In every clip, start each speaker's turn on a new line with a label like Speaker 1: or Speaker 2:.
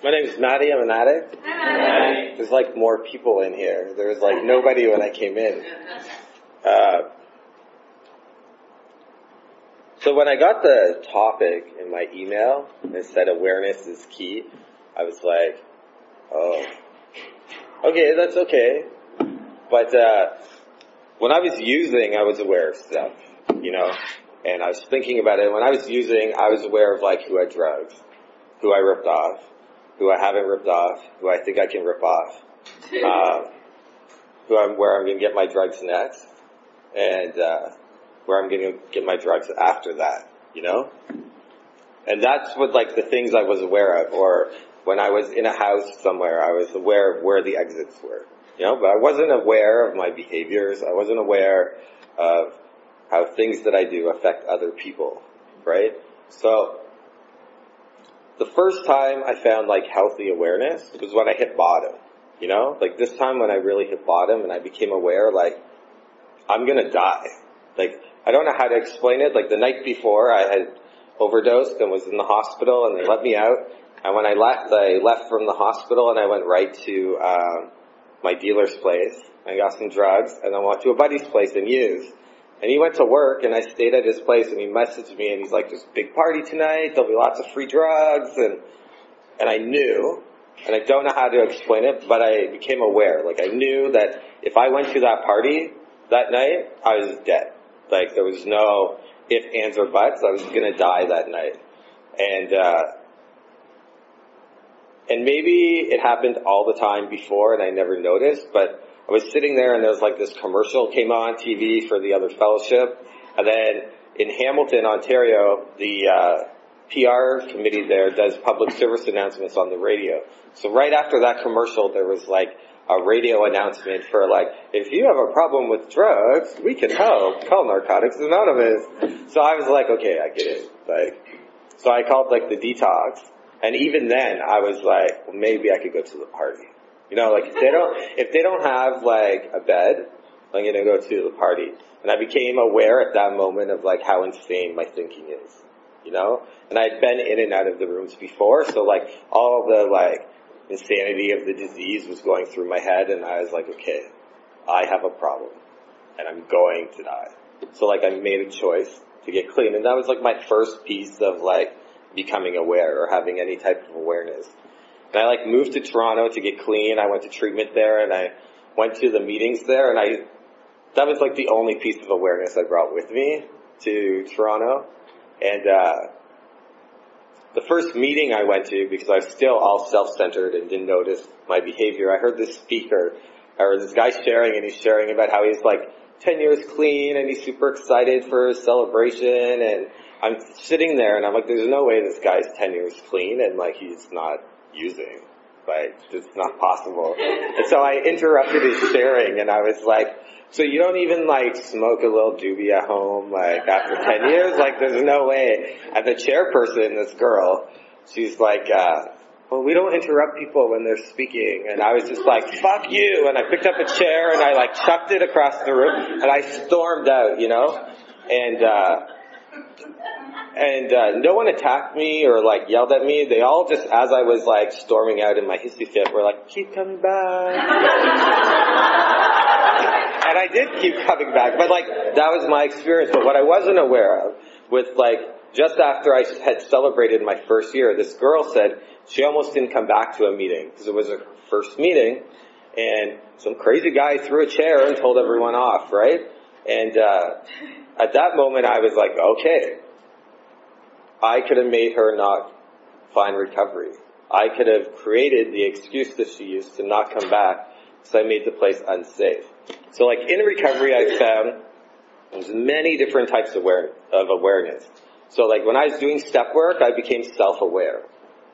Speaker 1: My name is Maddie. I'm an addict.
Speaker 2: Hi.
Speaker 1: There's like more people in here. There was like nobody when I came in. Uh, so when I got the topic in my email and it said awareness is key, I was like, oh, okay, that's okay. But uh, when I was using, I was aware of stuff, you know, and I was thinking about it. When I was using, I was aware of like who had drugs, who I ripped off, who I haven't ripped off, who I think I can rip off, uh, who I'm where I'm going to get my drugs next, and uh, where I'm going to get my drugs after that, you know. And that's what like the things I was aware of, or when I was in a house somewhere, I was aware of where the exits were, you know. But I wasn't aware of my behaviors. I wasn't aware of how things that I do affect other people, right? So the first time I found like healthy awareness was when I hit bottom. You know, like this time when I really hit bottom and I became aware, like I'm gonna die. Like I don't know how to explain it. Like the night before, I had overdosed and was in the hospital, and they let me out. And when I left, I left from the hospital and I went right to um, my dealer's place. I got some drugs, and I went to a buddy's place and used. And he went to work and I stayed at his place and he messaged me and he's like, there's a big party tonight, there'll be lots of free drugs and, and I knew, and I don't know how to explain it, but I became aware. Like I knew that if I went to that party that night, I was dead. Like there was no if, ands, or buts. I was gonna die that night. And, uh, and maybe it happened all the time before and I never noticed, but I was sitting there and there was like this commercial came on TV for the other fellowship. And then in Hamilton, Ontario, the uh, PR committee there does public service announcements on the radio. So right after that commercial, there was like a radio announcement for like, if you have a problem with drugs, we can help. Call Narcotics Anonymous. So I was like, okay, I get it. Like, so I called like the detox. And even then, I was like, well, maybe I could go to the party. You know, like if they don't, if they don't have like a bed, I'm gonna go to the party. And I became aware at that moment of like how insane my thinking is. You know? And I'd been in and out of the rooms before, so like all the like insanity of the disease was going through my head and I was like, okay, I have a problem and I'm going to die. So like I made a choice to get clean and that was like my first piece of like becoming aware or having any type of awareness. And I like moved to Toronto to get clean. I went to treatment there and I went to the meetings there and I, that was like the only piece of awareness I brought with me to Toronto. And, uh, the first meeting I went to, because I was still all self-centered and didn't notice my behavior, I heard this speaker, or this guy sharing and he's sharing about how he's like 10 years clean and he's super excited for his celebration and I'm sitting there and I'm like, there's no way this guy's 10 years clean and like he's not using. Like, it's not possible. And so I interrupted his sharing and I was like, so you don't even like smoke a little doobie at home like after 10 years? Like there's no way. And the chairperson, this girl, she's like, uh, well, we don't interrupt people when they're speaking. And I was just like, fuck you. And I picked up a chair and I like chucked it across the room and I stormed out, you know? And, uh, and uh, no one attacked me or like yelled at me. They all just, as I was like storming out in my hissy fit, were like, "Keep coming back." and I did keep coming back, but like that was my experience. But what I wasn't aware of, with like just after I had celebrated my first year, this girl said she almost didn't come back to a meeting because it was her first meeting, and some crazy guy threw a chair and told everyone off, right? And uh, at that moment, I was like, okay, I could have made her not find recovery. I could have created the excuse that she used to not come back, so I made the place unsafe. So like in recovery, I found there's many different types of, aware, of awareness. So like when I was doing step work, I became self-aware,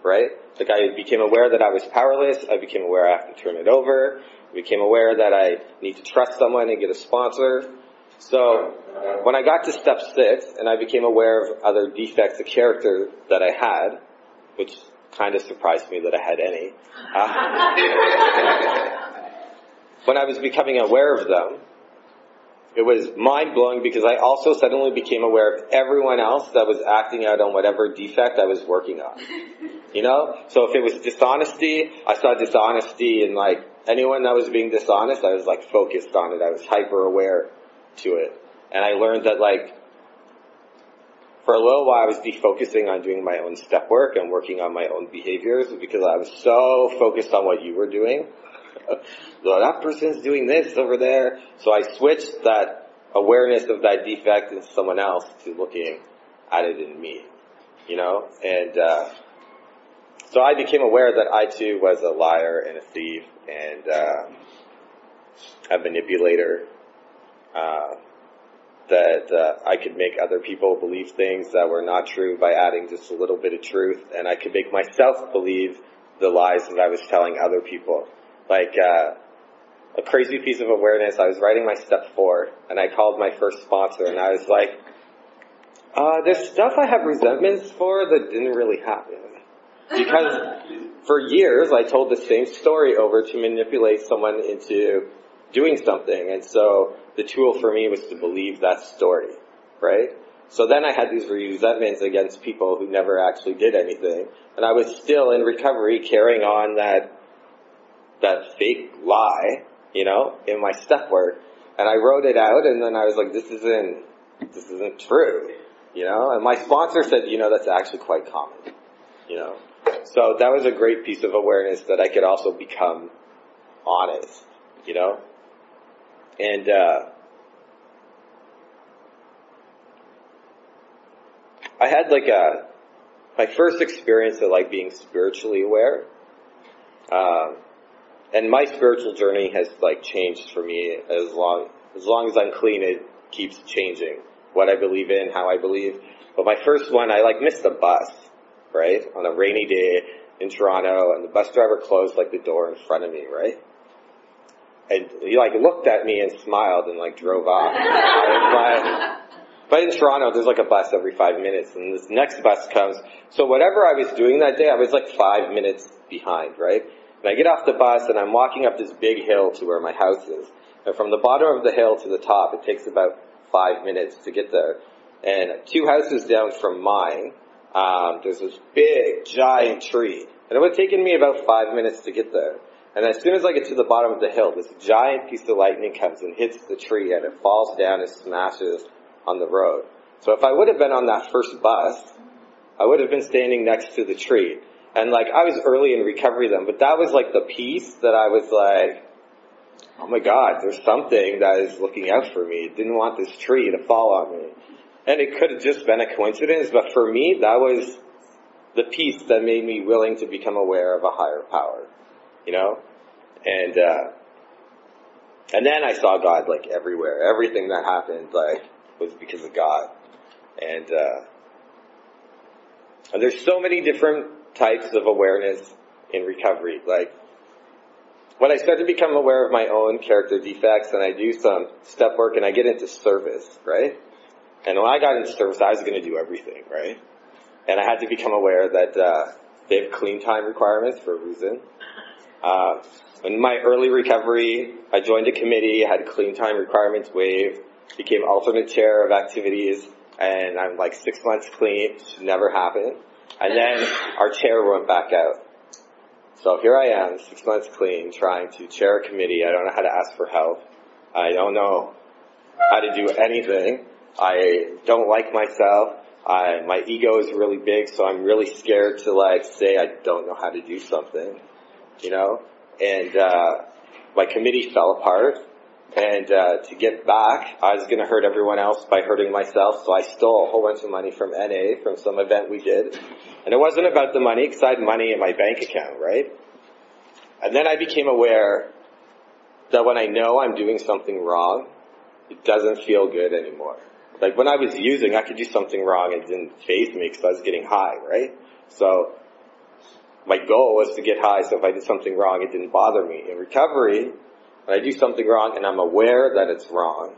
Speaker 1: right? Like I became aware that I was powerless. I became aware I have to turn it over. I became aware that I need to trust someone and get a sponsor. So when I got to step six and I became aware of other defects of character that I had, which kind of surprised me that I had any, uh, when I was becoming aware of them, it was mind blowing because I also suddenly became aware of everyone else that was acting out on whatever defect I was working on. You know? So if it was dishonesty, I saw dishonesty in like anyone that was being dishonest, I was like focused on it. I was hyper aware to it. And I learned that like, for a little while I was defocusing on doing my own step work and working on my own behaviors because I was so focused on what you were doing. that person's doing this over there. So I switched that awareness of that defect in someone else to looking at it in me. You know? And, uh, so I became aware that I too was a liar and a thief and uh, a manipulator. Uh, that uh, I could make other people believe things that were not true by adding just a little bit of truth, and I could make myself believe the lies that I was telling other people. Like uh, a crazy piece of awareness, I was writing my step four, and I called my first sponsor, and I was like, uh, "There's stuff I have resentments for that didn't really happen." Because for years I told the same story over to manipulate someone into doing something. And so the tool for me was to believe that story, right? So then I had these resentments against people who never actually did anything. And I was still in recovery carrying on that, that fake lie, you know, in my step work. And I wrote it out and then I was like, this isn't, this isn't true, you know? And my sponsor said, you know, that's actually quite common, you know? So that was a great piece of awareness that I could also become honest, you know? And, uh, I had like a, my first experience of like being spiritually aware. Um, and my spiritual journey has like changed for me as long, as long as I'm clean, it keeps changing what I believe in, how I believe. But my first one, I like missed a bus right? On a rainy day in Toronto, and the bus driver closed like the door in front of me, right? And he like looked at me and smiled and like drove off. but, but in Toronto, there's like a bus every five minutes, and this next bus comes. So whatever I was doing that day, I was like five minutes behind, right? And I get off the bus and I'm walking up this big hill to where my house is. And from the bottom of the hill to the top, it takes about five minutes to get there. And two houses down from mine, um, there's this big, giant tree. And it would have taken me about five minutes to get there. And as soon as I get to the bottom of the hill, this giant piece of lightning comes and hits the tree and it falls down and smashes on the road. So if I would have been on that first bus, I would have been standing next to the tree. And like, I was early in recovery then, but that was like the piece that I was like, oh my god, there's something that is looking out for me. Didn't want this tree to fall on me. And it could have just been a coincidence, but for me, that was the piece that made me willing to become aware of a higher power, you know? And, uh, and then I saw God like everywhere. Everything that happened like was because of God. And, uh, and there's so many different types of awareness in recovery. Like, when I start to become aware of my own character defects and I do some step work and I get into service, right? And when I got into service, I was going to do everything, right? And I had to become aware that uh, they have clean time requirements for a reason. Uh, in my early recovery, I joined a committee, had clean time requirements waived, became alternate chair of activities, and I'm like six months clean, should never happen. And then our chair went back out. So here I am, six months clean, trying to chair a committee. I don't know how to ask for help. I don't know how to do anything. I don't like myself. I, my ego is really big, so I'm really scared to like say I don't know how to do something, you know? And, uh, my committee fell apart. And, uh, to get back, I was gonna hurt everyone else by hurting myself, so I stole a whole bunch of money from NA, from some event we did. And it wasn't about the money, because I had money in my bank account, right? And then I became aware that when I know I'm doing something wrong, it doesn't feel good anymore. Like when I was using, I could do something wrong and it didn't faze me because I was getting high, right? So my goal was to get high, so if I did something wrong, it didn't bother me. In recovery, when I do something wrong and I'm aware that it's wrong,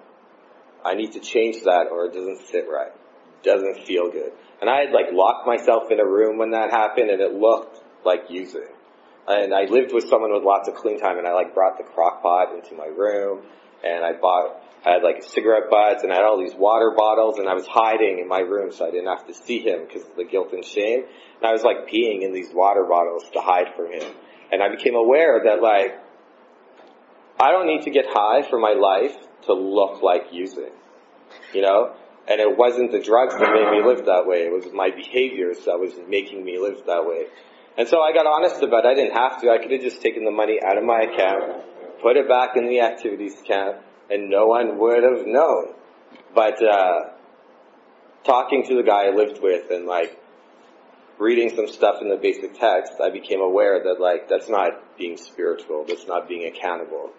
Speaker 1: I need to change that or it doesn't sit right. It doesn't feel good. And I had like locked myself in a room when that happened and it looked like using. And I lived with someone with lots of clean time and I like brought the crock pot into my room and I bought I had like cigarette butts and I had all these water bottles and I was hiding in my room so I didn't have to see him because of the guilt and shame. And I was like peeing in these water bottles to hide from him. And I became aware that like, I don't need to get high for my life to look like using. You know? And it wasn't the drugs that made me live that way. It was my behaviors that was making me live that way. And so I got honest about it. I didn't have to. I could have just taken the money out of my account, put it back in the activities account, and no one would have known. But uh, talking to the guy I lived with and like reading some stuff in the basic text, I became aware that like that's not being spiritual. That's not being accountable.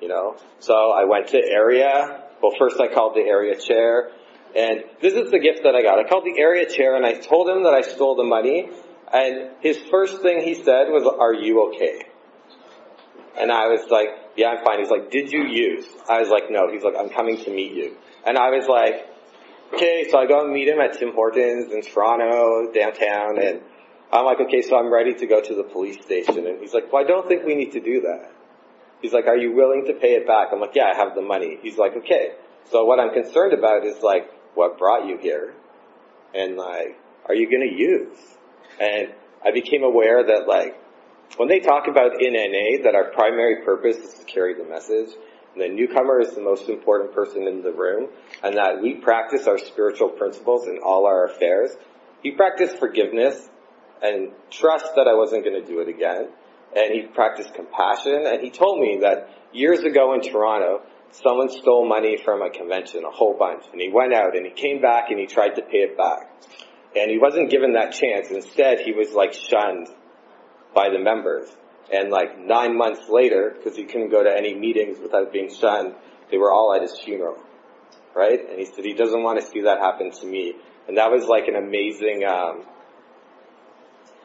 Speaker 1: You know. So I went to area. Well, first I called the area chair, and this is the gift that I got. I called the area chair and I told him that I stole the money. And his first thing he said was, "Are you okay?" And I was like, yeah, I'm fine. He's like, did you use? I was like, no. He's like, I'm coming to meet you. And I was like, okay, so I go and meet him at Tim Hortons in Toronto, downtown, and I'm like, okay, so I'm ready to go to the police station. And he's like, well, I don't think we need to do that. He's like, are you willing to pay it back? I'm like, yeah, I have the money. He's like, okay. So what I'm concerned about is like, what brought you here? And like, are you gonna use? And I became aware that like, when they talk about in NA that our primary purpose is to carry the message, and the newcomer is the most important person in the room, and that we practice our spiritual principles in all our affairs, he practiced forgiveness and trust that I wasn't going to do it again. And he practiced compassion, and he told me that years ago in Toronto, someone stole money from a convention, a whole bunch, and he went out and he came back and he tried to pay it back. And he wasn't given that chance. Instead, he was like shunned by the members. And like nine months later, because he couldn't go to any meetings without being shunned, they were all at his funeral. Right? And he said he doesn't want to see that happen to me. And that was like an amazing, um,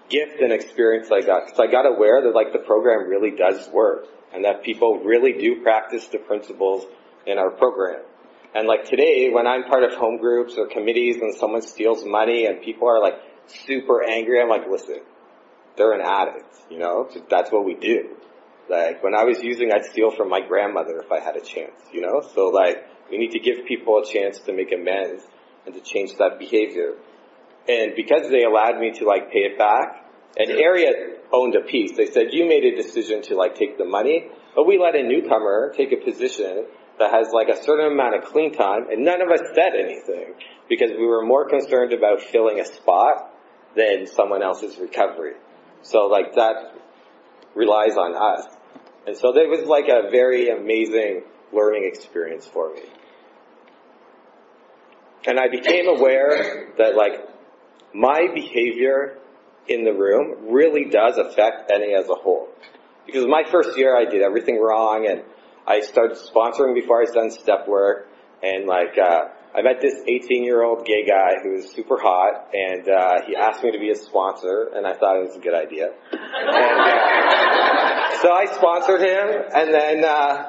Speaker 1: gift and experience I got. Because I got aware that like the program really does work. And that people really do practice the principles in our program. And like today, when I'm part of home groups or committees and someone steals money and people are like super angry, I'm like, listen, they're an addict, you know? That's what we do. Like, when I was using, I'd steal from my grandmother if I had a chance, you know? So like, we need to give people a chance to make amends and to change that behavior. And because they allowed me to like pay it back, and area owned a piece. They said, you made a decision to like take the money, but we let a newcomer take a position that has like a certain amount of clean time, and none of us said anything because we were more concerned about filling a spot than someone else's recovery. So like that relies on us. And so it was like a very amazing learning experience for me. And I became aware that like my behavior in the room really does affect NA as a whole. Because my first year I did everything wrong and I started sponsoring before I done step work and like uh I met this 18 year old gay guy who was super hot and uh, he asked me to be his sponsor and I thought it was a good idea. And, uh, so I sponsored him and then uh,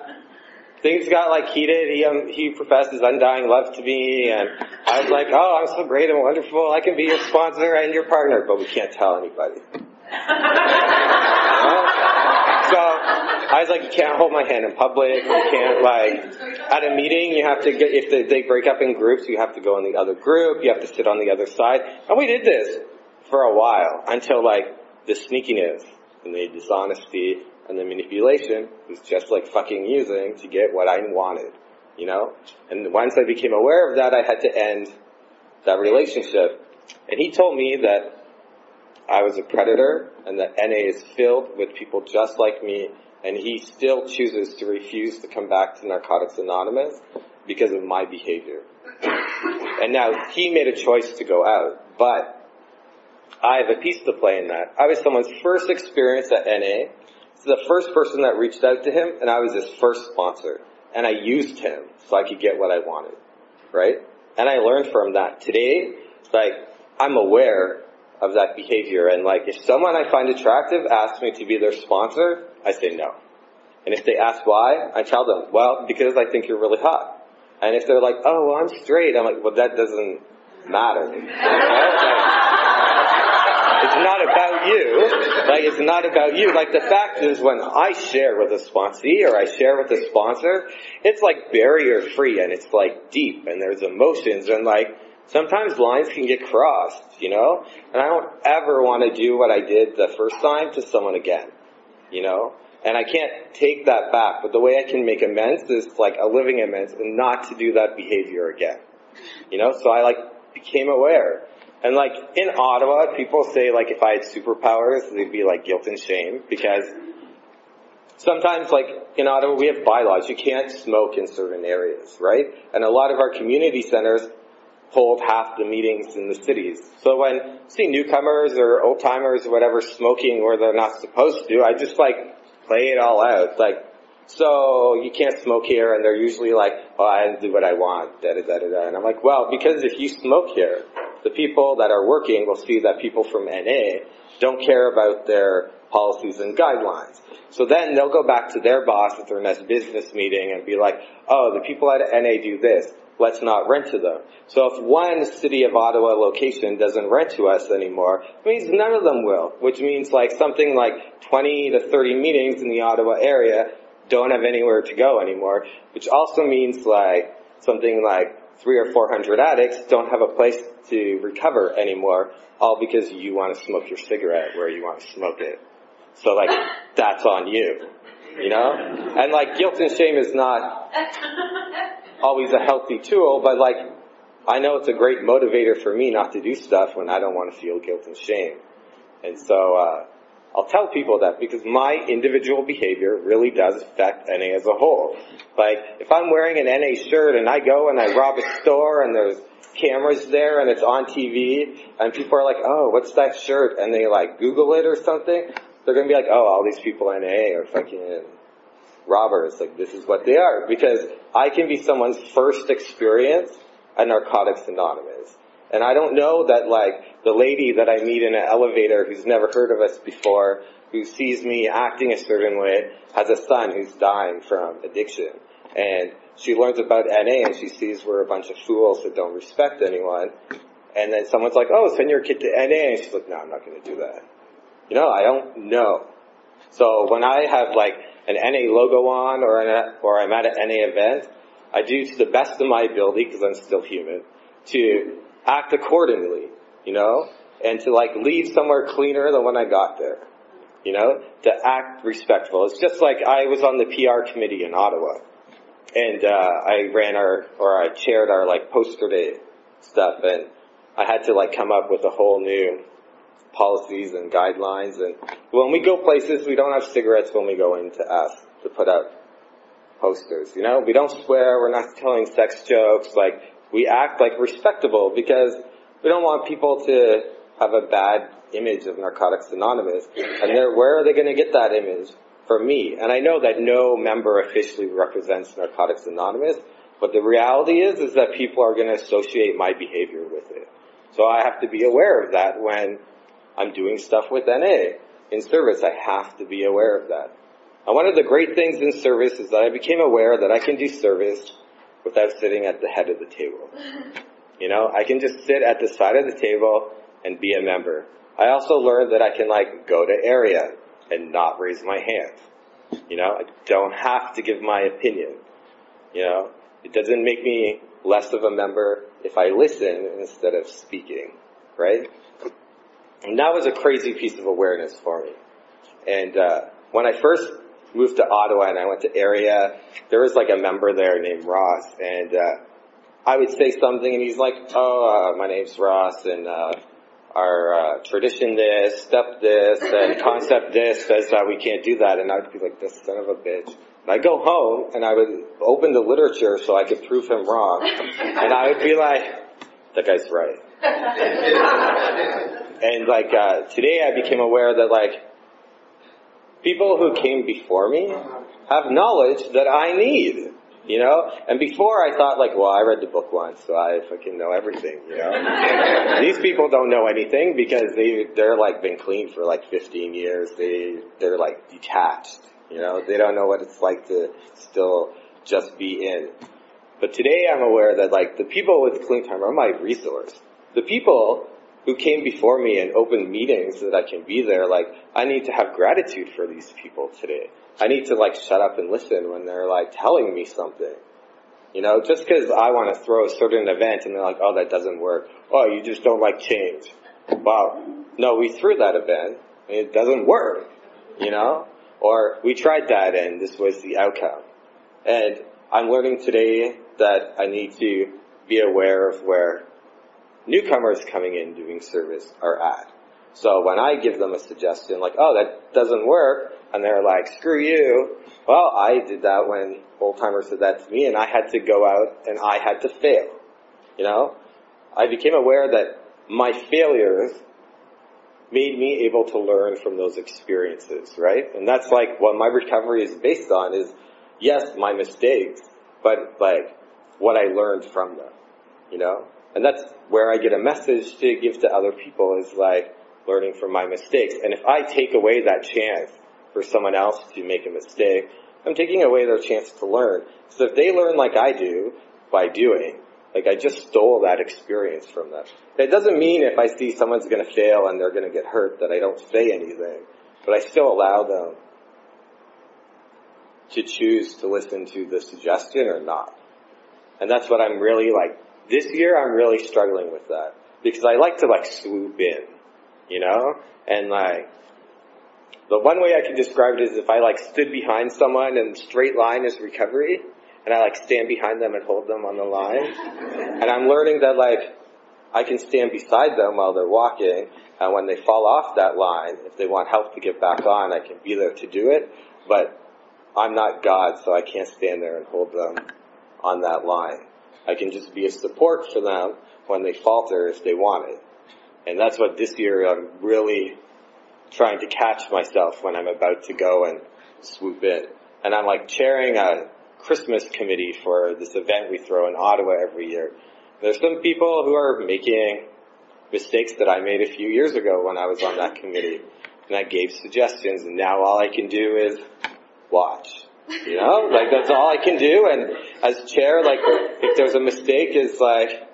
Speaker 1: things got like heated. He um, he professed his undying love to me and I was like, oh, I'm so great and wonderful. I can be your sponsor and your partner, but we can't tell anybody. So I was like, you can't hold my hand in public. You can't like at a meeting. You have to get if they, they break up in groups. You have to go in the other group. You have to sit on the other side. And we did this for a while until like the sneakiness and the dishonesty and the manipulation was just like fucking using to get what I wanted. You know. And once I became aware of that, I had to end that relationship. And he told me that I was a predator and that NA is filled with people just like me and he still chooses to refuse to come back to Narcotics Anonymous because of my behavior. And now he made a choice to go out, but I have a piece to play in that. I was someone's first experience at NA. It's the first person that reached out to him and I was his first sponsor. And I used him so I could get what I wanted. Right? And I learned from that. Today, like, I'm aware of that behavior. And like, if someone I find attractive asks me to be their sponsor, I say no. And if they ask why, I tell them, well, because I think you're really hot. And if they're like, oh, well, I'm straight, I'm like, well, that doesn't matter. It's not about you. Like, it's not about you. Like, the fact is when I share with a sponsee or I share with a sponsor, it's like barrier free and it's like deep and there's emotions and like, sometimes lines can get crossed, you know? And I don't ever want to do what I did the first time to someone again, you know? And I can't take that back, but the way I can make amends is like a living amends and not to do that behavior again. You know, so I like became aware. And like in Ottawa, people say like if I had superpowers, they'd be like guilt and shame because sometimes like in Ottawa we have bylaws. You can't smoke in certain areas, right? And a lot of our community centers hold half the meetings in the cities. So when see newcomers or old timers or whatever smoking where they're not supposed to, I just like play it all out. Like so you can't smoke here, and they're usually like, oh, I do what I want, da da da da. And I'm like, well, because if you smoke here, the people that are working will see that people from NA don't care about their policies and guidelines. So then they'll go back to their boss at their next business meeting and be like, oh, the people at NA do this. Let's not rent to them. So if one city of Ottawa location doesn't rent to us anymore, it means none of them will, which means like something like 20 to 30 meetings in the Ottawa area don't have anywhere to go anymore, which also means like something like three or four hundred addicts don't have a place to recover anymore, all because you want to smoke your cigarette where you want to smoke it. So like, that's on you. You know? And like, guilt and shame is not always a healthy tool, but like, I know it's a great motivator for me not to do stuff when I don't want to feel guilt and shame. And so, uh, I'll tell people that because my individual behavior really does affect NA as a whole. Like, if I'm wearing an NA shirt and I go and I rob a store and there's cameras there and it's on TV and people are like, oh, what's that shirt? And they like Google it or something, they're gonna be like, oh, all these people NA are fucking robbers. Like, this is what they are. Because I can be someone's first experience at Narcotics Anonymous. And I don't know that like the lady that I meet in an elevator who's never heard of us before, who sees me acting a certain way, has a son who's dying from addiction. And she learns about NA and she sees we're a bunch of fools that don't respect anyone. And then someone's like, oh, send your kid to NA. And she's like, no, I'm not going to do that. You know, I don't know. So when I have like an NA logo on or, an, or I'm at an NA event, I do to the best of my ability, because I'm still human, to act accordingly, you know, and to like leave somewhere cleaner than when I got there, you know, to act respectful. It's just like I was on the PR committee in Ottawa, and uh, I ran our or I chaired our like poster day stuff, and I had to like come up with a whole new policies and guidelines. And when we go places, we don't have cigarettes when we go into us to put up posters. You know, we don't swear. We're not telling sex jokes. Like we act like respectable because we don't want people to have a bad image of Narcotics Anonymous. And where are they going to get that image? From me. And I know that no member officially represents Narcotics Anonymous, but the reality is, is that people are going to associate my behavior with it. So I have to be aware of that when I'm doing stuff with NA. In service, I have to be aware of that. And one of the great things in service is that I became aware that I can do service without sitting at the head of the table. You know, I can just sit at the side of the table and be a member. I also learned that I can like go to area and not raise my hand. You know, I don't have to give my opinion. You know, it doesn't make me less of a member if I listen instead of speaking, right? And that was a crazy piece of awareness for me. And uh, when I first moved to Ottawa and I went to area, there was like a member there named Ross, and uh, I would say something, and he's like, "Oh, uh, my name's Ross, and uh, our uh, tradition this, step this, and concept this says that we can't do that," and I'd be like, "This son of a bitch." And I'd go home and I would open the literature so I could prove him wrong, and I would be like, "That guy's right." and like uh, today, I became aware that like people who came before me have knowledge that I need. You know? And before I thought like, well, I read the book once, so I fucking know everything, you know? These people don't know anything because they, they're like been clean for like 15 years. They, they're like detached, you know? They don't know what it's like to still just be in. But today I'm aware that like the people with clean time are my resource. The people who came before me and opened meetings that I can be there. Like, I need to have gratitude for these people today. I need to like shut up and listen when they're like telling me something. You know, just because I want to throw a certain event and they're like, oh, that doesn't work. Oh, you just don't like change. Wow. No, we threw that event and it doesn't work. You know? Or we tried that and this was the outcome. And I'm learning today that I need to be aware of where newcomers coming in doing service are at. So when I give them a suggestion like, oh, that doesn't work, and they're like, screw you, well, I did that when old timers said that to me, and I had to go out and I had to fail. You know? I became aware that my failures made me able to learn from those experiences, right? And that's like what my recovery is based on is, yes, my mistakes, but like what I learned from them, you know? And that's where I get a message to give to other people is like learning from my mistakes. And if I take away that chance for someone else to make a mistake, I'm taking away their chance to learn. So if they learn like I do by doing, like I just stole that experience from them. It doesn't mean if I see someone's gonna fail and they're gonna get hurt that I don't say anything, but I still allow them to choose to listen to the suggestion or not. And that's what I'm really like, this year I'm really struggling with that. Because I like to like swoop in, you know? And like, the one way I can describe it is if I like stood behind someone and straight line is recovery, and I like stand behind them and hold them on the line. And I'm learning that like I can stand beside them while they're walking, and when they fall off that line, if they want help to get back on, I can be there to do it. But I'm not God, so I can't stand there and hold them on that line. I can just be a support for them when they falter if they want it. And that's what this year I'm really trying to catch myself when I'm about to go and swoop in. And I'm like chairing a Christmas committee for this event we throw in Ottawa every year. There's some people who are making mistakes that I made a few years ago when I was on that committee. And I gave suggestions and now all I can do is watch. You know, like that's all I can do. And as chair, like if there's a mistake, is like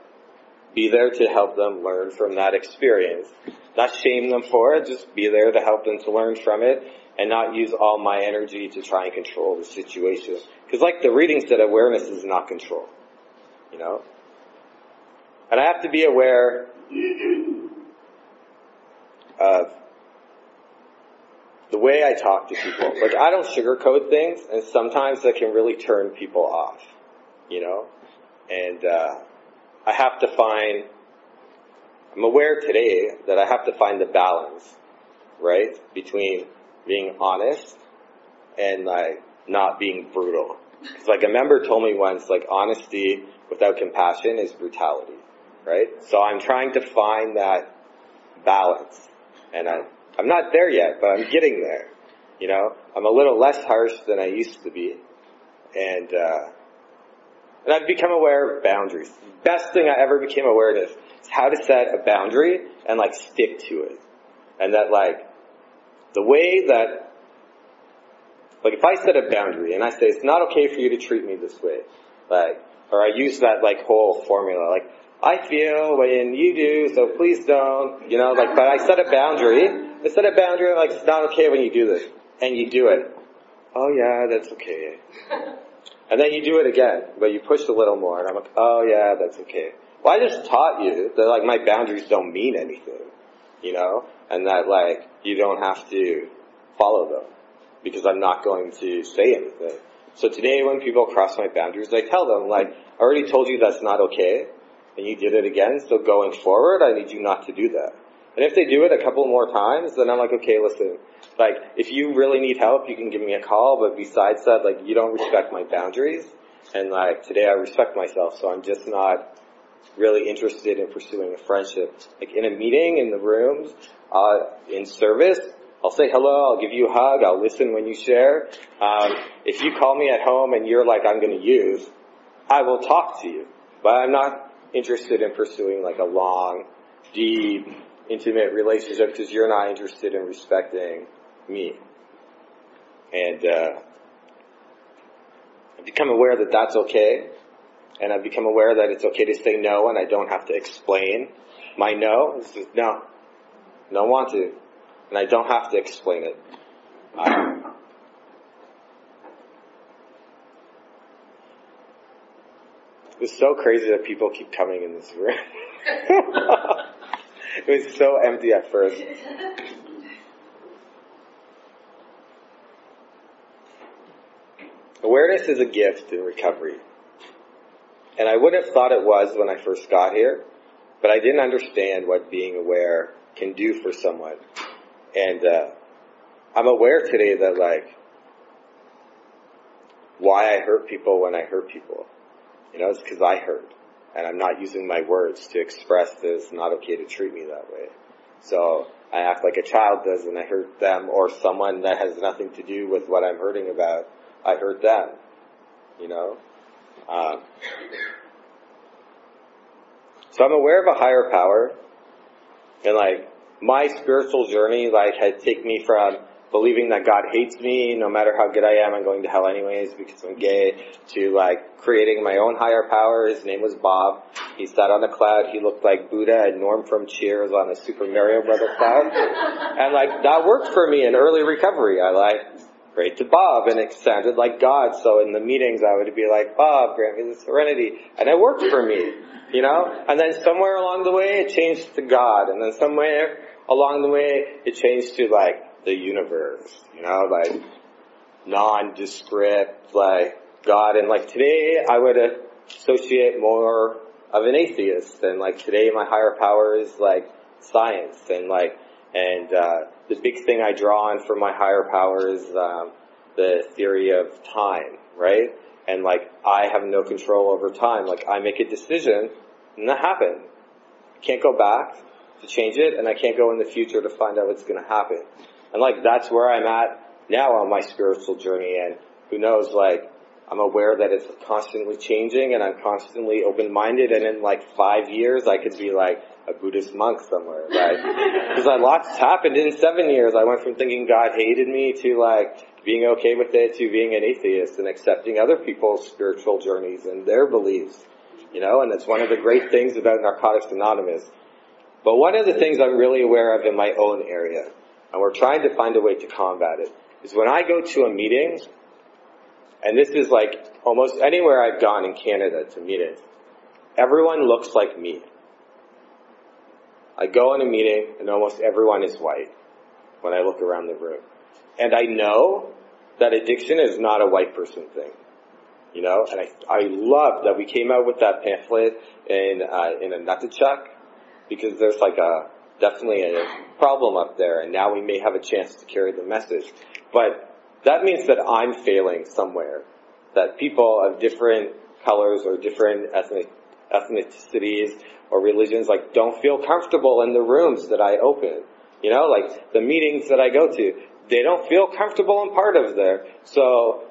Speaker 1: be there to help them learn from that experience. Not shame them for it, just be there to help them to learn from it and not use all my energy to try and control the situation. Because like the reading said, awareness is not control. You know? And I have to be aware of the way I talk to people. Like I don't sugarcoat things and sometimes that can really turn people off. You know? And, uh, I have to find, I'm aware today that I have to find the balance, right? Between being honest and like not being brutal. Cause like a member told me once, like honesty without compassion is brutality, right? So I'm trying to find that balance and I, I'm not there yet, but I'm getting there. You know, I'm a little less harsh than I used to be. And, uh, and I've become aware of boundaries. Best thing I ever became aware of is how to set a boundary and like stick to it. And that like, the way that, like if I set a boundary and I say, it's not okay for you to treat me this way, like, or I use that like whole formula, like, I feel when you do, so please don't, you know, like, but I set a boundary, I set a boundary like, it's not okay when you do this, and you do it. Oh yeah, that's okay. And then you do it again, but you push a little more, and I'm like, oh yeah, that's okay. Well, I just taught you that like my boundaries don't mean anything, you know, and that like you don't have to follow them because I'm not going to say anything. So today when people cross my boundaries, I tell them like, I already told you that's not okay, and you did it again, so going forward, I need you not to do that. And if they do it a couple more times, then I'm like, okay, listen, like, if you really need help, you can give me a call, but besides that, like, you don't respect my boundaries, and like, today I respect myself, so I'm just not really interested in pursuing a friendship. Like, in a meeting, in the rooms, uh, in service, I'll say hello, I'll give you a hug, I'll listen when you share. Um, if you call me at home and you're like, I'm gonna use, I will talk to you. But I'm not interested in pursuing like a long, deep, intimate relationship because you're not interested in respecting me. And uh, I've become aware that that's okay, and I've become aware that it's okay to say no, and I don't have to explain my no is just no. Don't want to. And I don't have to explain it. Um, it's so crazy that people keep coming in this room. it was so empty at first. Awareness is a gift in recovery. And I would have thought it was when I first got here, but I didn't understand what being aware can do for someone. And uh, I'm aware today that like why I hurt people when I hurt people. You know, it's because I hurt. And I'm not using my words to express that it's not okay to treat me that way. So I act like a child does and I hurt them or someone that has nothing to do with what I'm hurting about. I hurt them. You know? Um, so I'm aware of a higher power and like my spiritual journey like had taken me from believing that God hates me, no matter how good I am, I'm going to hell anyways because I'm gay, to like creating my own higher power. His name was Bob. He sat on a cloud. He looked like Buddha and Norm from Cheers on a Super Mario Brother cloud. and like that worked for me in early recovery. I like prayed to Bob and it sounded like God. So in the meetings I would be like, Bob, grant me the serenity. And it worked for me, you know? And then somewhere along the way it changed to God. And then somewhere along the way it changed to like the universe, you know, like nondescript, like God. And like today, I would associate more of an atheist, and like today, my higher power is like science, and like, and uh, the big thing I draw on for my higher power is um, the theory of time, right? And like, I have no control over time. Like, I make a decision, and that happened. Can't go back to change it, and I can't go in the future to find out what's to happen. And like that's where I'm at now on my spiritual journey and who knows like I'm aware that it's constantly changing and I'm constantly open-minded and in like five years I could be like a Buddhist monk somewhere, right? Because a lot's happened in seven years. I went from thinking God hated me to like being okay with it to being an atheist and accepting other people's spiritual journeys and their beliefs, you know, and it's one of the great things about Narcotics Anonymous. But one of the things I'm really aware of in my own area and we're trying to find a way to combat it, is when I go to a meeting, and this is like almost anywhere I've gone in Canada to meetings, everyone looks like me. I go in a meeting and almost everyone is white when I look around the room. And I know that addiction is not a white person thing. You know, and I, I love that we came out with that pamphlet in, uh, in a Inuktitut because there's like a, definitely a problem up there, and now we may have a chance to carry the message. But that means that I'm failing somewhere. That people of different colors or different ethnic ethnicities or religions like don't feel comfortable in the rooms that I open. You know, like the meetings that I go to, they don't feel comfortable and part of there. So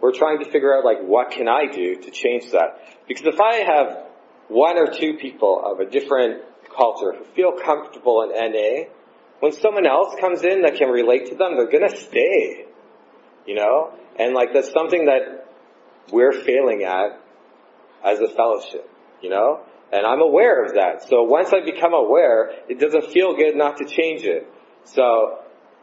Speaker 1: we're trying to figure out like what can I do to change that? Because if I have one or two people of a different culture who feel comfortable in NA, when someone else comes in that can relate to them, they're gonna stay. You know? And like that's something that we're failing at as a fellowship, you know? And I'm aware of that. So once I become aware, it doesn't feel good not to change it. So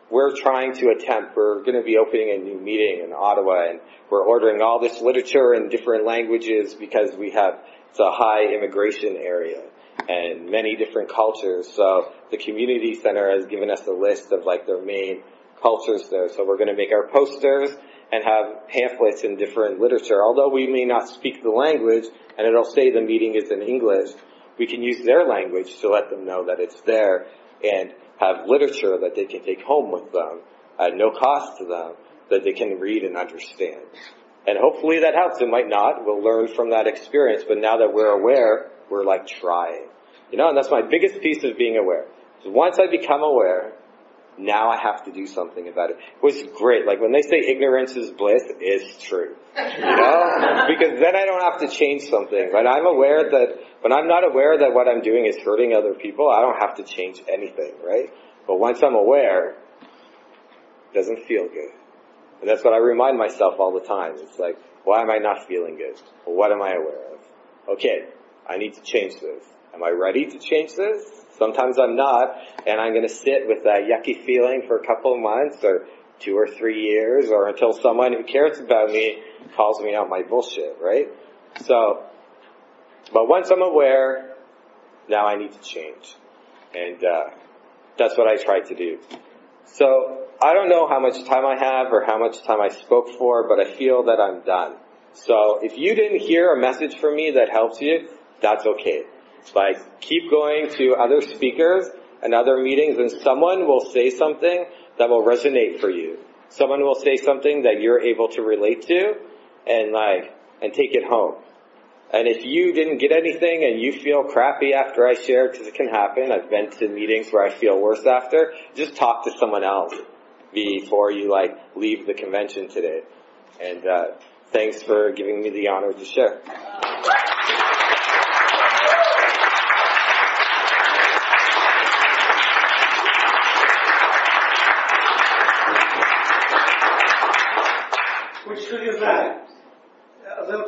Speaker 1: we're trying to attempt, we're going to be opening a new meeting in Ottawa and we're ordering all this literature in different languages because we have, it's a high immigration area and many different cultures. So the community center has given us a list of like their main cultures there. So we're going to make our posters and have pamphlets in different literature. Although we may not speak the language and it'll say the meeting is in English, we can use their language to let them know that it's there and have literature that they can take home with them at no cost to them that they can read and understand. And hopefully that helps. It might not. We'll learn from that experience. But now that we're aware, we're like trying. You know, and that's my biggest piece of being aware. So once I become aware, now I have to do something about it. It was great. Like when they say ignorance is bliss, it's true. You know? because then I don't have to change something. When I'm aware that, when I'm not aware that what I'm doing is hurting other people, I don't have to change anything, right? But once I'm aware, it doesn't feel good. And that's what I remind myself all the time. It's like, why am I not feeling good? Well, what am I aware of? Okay, I need to change this. am I ready to change this? Sometimes I'm not, and I'm going to sit with that yucky feeling for a couple of months or two or three years or until someone who cares about me calls me out my bullshit, right? So, but once I'm aware, now I need to change. And, uh, that's what I try to do. So, I don't know how much time I have or how much time I spoke for, but I feel that I'm done. So, if you didn't hear a message from me that helps you, that's okay. Like, keep going to other speakers and other meetings and someone will say something that will resonate for you. Someone will say something that you're able to relate to and like, and take it home. And if you didn't get anything and you feel crappy after I shared, because it can happen, I've been to meetings where I feel worse after, just talk to someone else before you like leave the convention today. And uh, thanks for giving me the honor to share. which triggers that. Uh, they'll